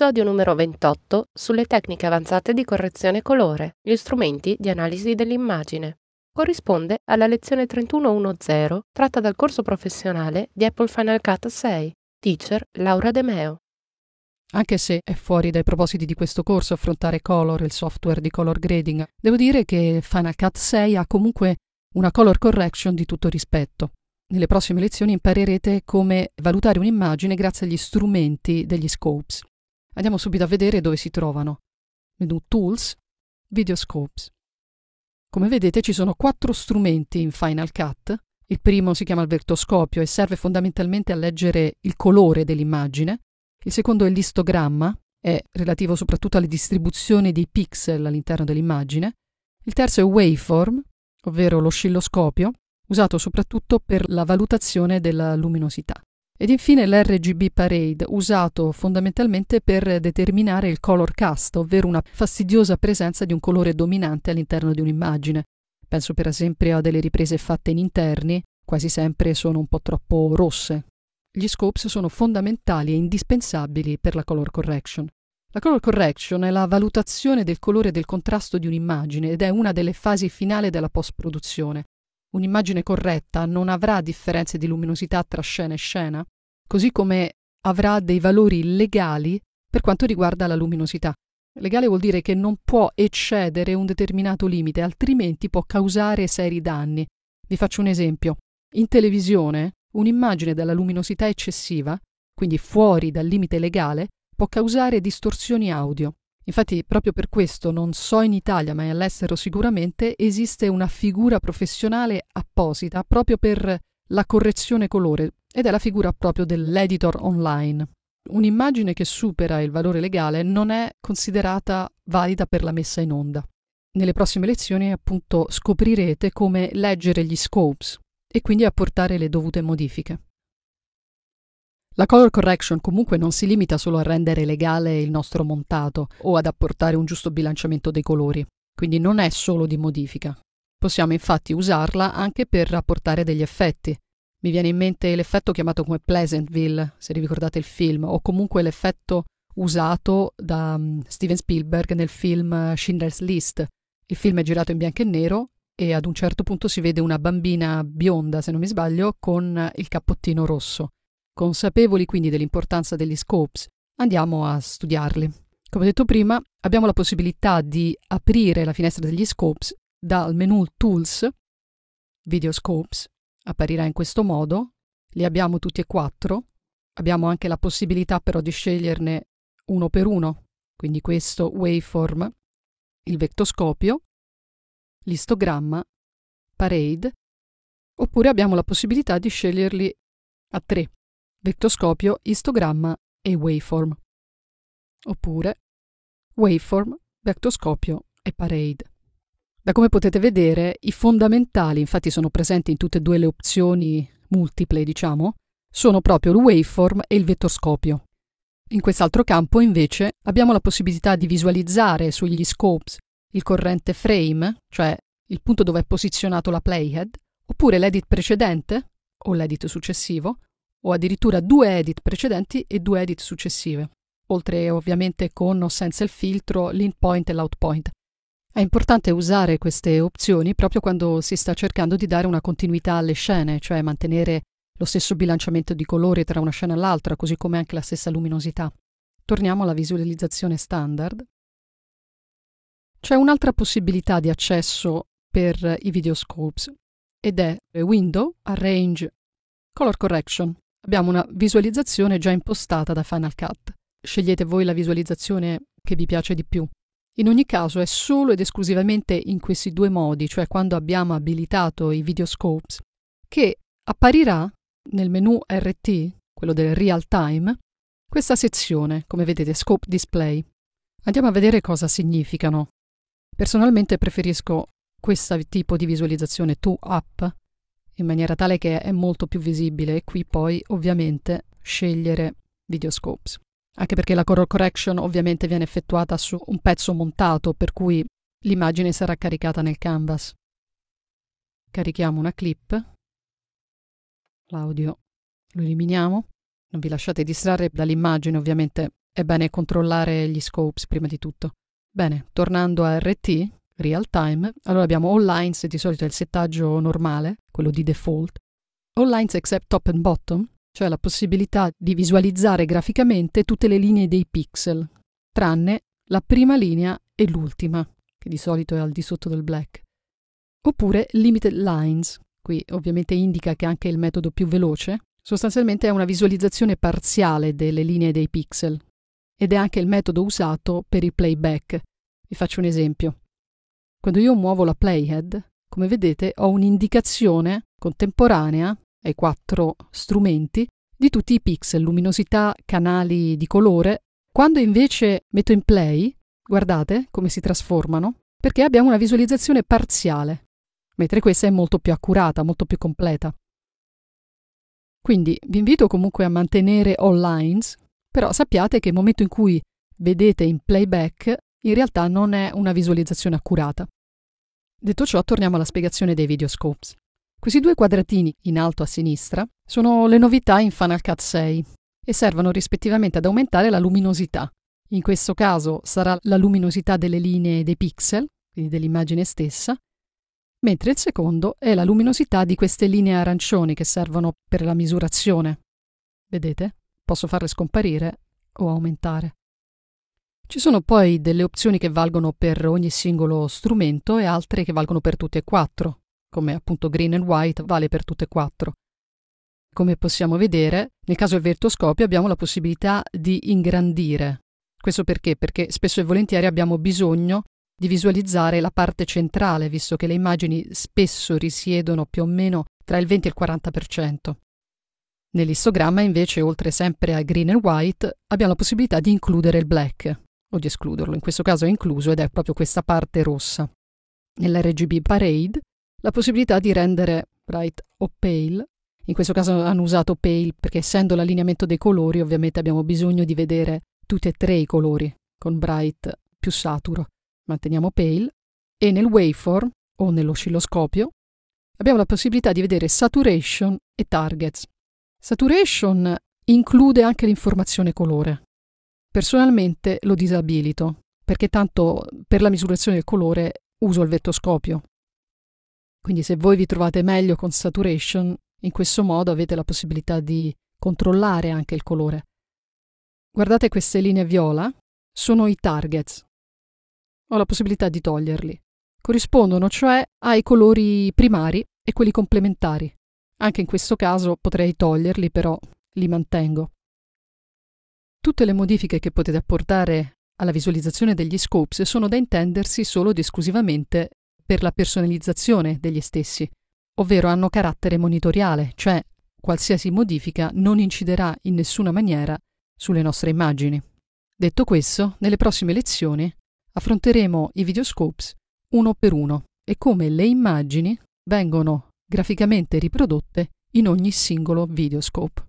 Episodio numero 28 sulle tecniche avanzate di correzione colore, gli strumenti di analisi dell'immagine. Corrisponde alla lezione 3110 tratta dal corso professionale di Apple Final Cut 6, teacher Laura De Meo. Anche se è fuori dai propositi di questo corso affrontare Color, il software di color grading, devo dire che Final Cut 6 ha comunque una color correction di tutto rispetto. Nelle prossime lezioni imparerete come valutare un'immagine grazie agli strumenti degli scopes. Andiamo subito a vedere dove si trovano. Menu Tools, Videoscopes. Come vedete ci sono quattro strumenti in Final Cut. Il primo si chiama il vertoscopio e serve fondamentalmente a leggere il colore dell'immagine. Il secondo è l'istogramma, è relativo soprattutto alle distribuzioni dei pixel all'interno dell'immagine. Il terzo è waveform, ovvero l'oscilloscopio, usato soprattutto per la valutazione della luminosità. Ed infine l'RGB Parade, usato fondamentalmente per determinare il color cast, ovvero una fastidiosa presenza di un colore dominante all'interno di un'immagine. Penso per esempio a delle riprese fatte in interni, quasi sempre sono un po' troppo rosse. Gli scopes sono fondamentali e indispensabili per la color correction. La color correction è la valutazione del colore e del contrasto di un'immagine ed è una delle fasi finali della post-produzione. Un'immagine corretta non avrà differenze di luminosità tra scena e scena, così come avrà dei valori legali per quanto riguarda la luminosità. Legale vuol dire che non può eccedere un determinato limite, altrimenti può causare seri danni. Vi faccio un esempio. In televisione, un'immagine dalla luminosità eccessiva, quindi fuori dal limite legale, può causare distorsioni audio. Infatti, proprio per questo, non so in Italia, ma all'estero sicuramente, esiste una figura professionale apposita proprio per la correzione colore ed è la figura proprio dell'editor online. Un'immagine che supera il valore legale non è considerata valida per la messa in onda. Nelle prossime lezioni appunto scoprirete come leggere gli scopes e quindi apportare le dovute modifiche. La color correction comunque non si limita solo a rendere legale il nostro montato o ad apportare un giusto bilanciamento dei colori, quindi non è solo di modifica. Possiamo infatti usarla anche per apportare degli effetti. Mi viene in mente l'effetto chiamato come Pleasantville, se ricordate il film, o comunque l'effetto usato da um, Steven Spielberg nel film Schindler's List. Il film è girato in bianco e nero e ad un certo punto si vede una bambina bionda, se non mi sbaglio, con il cappottino rosso. Consapevoli quindi dell'importanza degli scopes, andiamo a studiarli. Come detto prima, abbiamo la possibilità di aprire la finestra degli scopes dal menu Tools, Video Scopes, apparirà in questo modo, li abbiamo tutti e quattro, abbiamo anche la possibilità però di sceglierne uno per uno, quindi questo waveform, il vectoscopio, l'istogramma, parade, oppure abbiamo la possibilità di sceglierli a tre, vectoscopio, istogramma e waveform. Oppure waveform, vectoscopio e parade. Da come potete vedere, i fondamentali, infatti sono presenti in tutte e due le opzioni multiple, diciamo, sono proprio il waveform e il vettoscopio. In quest'altro campo, invece, abbiamo la possibilità di visualizzare sugli scopes il corrente frame, cioè il punto dove è posizionato la playhead, oppure l'edit precedente o l'edit successivo, o addirittura due edit precedenti e due edit successive, oltre ovviamente con o senza il filtro, l'in point e l'out point. È importante usare queste opzioni proprio quando si sta cercando di dare una continuità alle scene, cioè mantenere lo stesso bilanciamento di colori tra una scena e l'altra, così come anche la stessa luminosità. Torniamo alla visualizzazione standard. C'è un'altra possibilità di accesso per i videoscopes ed è Window, Arrange, Color Correction. Abbiamo una visualizzazione già impostata da Final Cut. Scegliete voi la visualizzazione che vi piace di più. In ogni caso è solo ed esclusivamente in questi due modi, cioè quando abbiamo abilitato i videoscopes, che apparirà nel menu RT, quello del real time, questa sezione, come vedete, Scope Display. Andiamo a vedere cosa significano. Personalmente preferisco questo tipo di visualizzazione to up in maniera tale che è molto più visibile e qui poi ovviamente scegliere video scopes. Anche perché la color correction ovviamente viene effettuata su un pezzo montato per cui l'immagine sarà caricata nel canvas. Carichiamo una clip. L'audio lo eliminiamo. Non vi lasciate distrarre dall'immagine, ovviamente è bene controllare gli scopes prima di tutto. Bene, tornando a RT, real time, allora abbiamo all lines, di solito è il settaggio normale, quello di default. All lines except top and bottom, cioè la possibilità di visualizzare graficamente tutte le linee dei pixel, tranne la prima linea e l'ultima, che di solito è al di sotto del black. Oppure limited lines, qui ovviamente indica che anche il metodo più veloce, sostanzialmente è una visualizzazione parziale delle linee dei pixel ed è anche il metodo usato per il playback. Vi faccio un esempio. Quando io muovo la playhead, come vedete ho un'indicazione contemporanea ai quattro strumenti di tutti i pixel, luminosità, canali di colore. Quando invece metto in play, guardate come si trasformano, perché abbiamo una visualizzazione parziale, mentre questa è molto più accurata, molto più completa. Quindi vi invito comunque a mantenere all lines, però sappiate che il momento in cui vedete in playback in realtà non è una visualizzazione accurata. Detto ciò, torniamo alla spiegazione dei videoscopes. Questi due quadratini in alto a sinistra sono le novità in Final Cut 6 e servono rispettivamente ad aumentare la luminosità. In questo caso sarà la luminosità delle linee dei pixel, quindi dell'immagine stessa, mentre il secondo è la luminosità di queste linee arancioni che servono per la misurazione. Vedete? Posso farle scomparire o aumentare. Ci sono poi delle opzioni che valgono per ogni singolo strumento e altre che valgono per tutte e quattro, come appunto green and white vale per tutte e quattro. Come possiamo vedere, nel caso del vertoscopio abbiamo la possibilità di ingrandire. Questo perché? Perché spesso e volentieri abbiamo bisogno di visualizzare la parte centrale, visto che le immagini spesso risiedono più o meno tra il 20 e il 40%. Nell'istogramma invece, oltre sempre a green and white, abbiamo la possibilità di includere il black o di escluderlo. In questo caso è incluso ed è proprio questa parte rossa. Nell'RGB Parade la possibilità di rendere bright o pale. In questo caso hanno usato pale perché essendo l'allineamento dei colori ovviamente abbiamo bisogno di vedere tutti e tre i colori con bright più saturo manteniamo Pale, e nel waveform o nell'oscilloscopio abbiamo la possibilità di vedere saturation e targets. Saturation include anche l'informazione colore. Personalmente lo disabilito, perché tanto per la misurazione del colore uso il vettoscopio. Quindi se voi vi trovate meglio con saturation, in questo modo avete la possibilità di controllare anche il colore. Guardate queste linee viola, sono i targets, ho la possibilità di toglierli. Corrispondono cioè ai colori primari e quelli complementari. Anche in questo caso potrei toglierli, però li mantengo. Tutte le modifiche che potete apportare alla visualizzazione degli scopes sono da intendersi solo ed esclusivamente per la personalizzazione degli stessi, ovvero hanno carattere monitoriale, cioè qualsiasi modifica non inciderà in nessuna maniera sulle nostre immagini. Detto questo, nelle prossime lezioni affronteremo i videoscopes uno per uno e come le immagini vengono graficamente riprodotte in ogni singolo videoscope.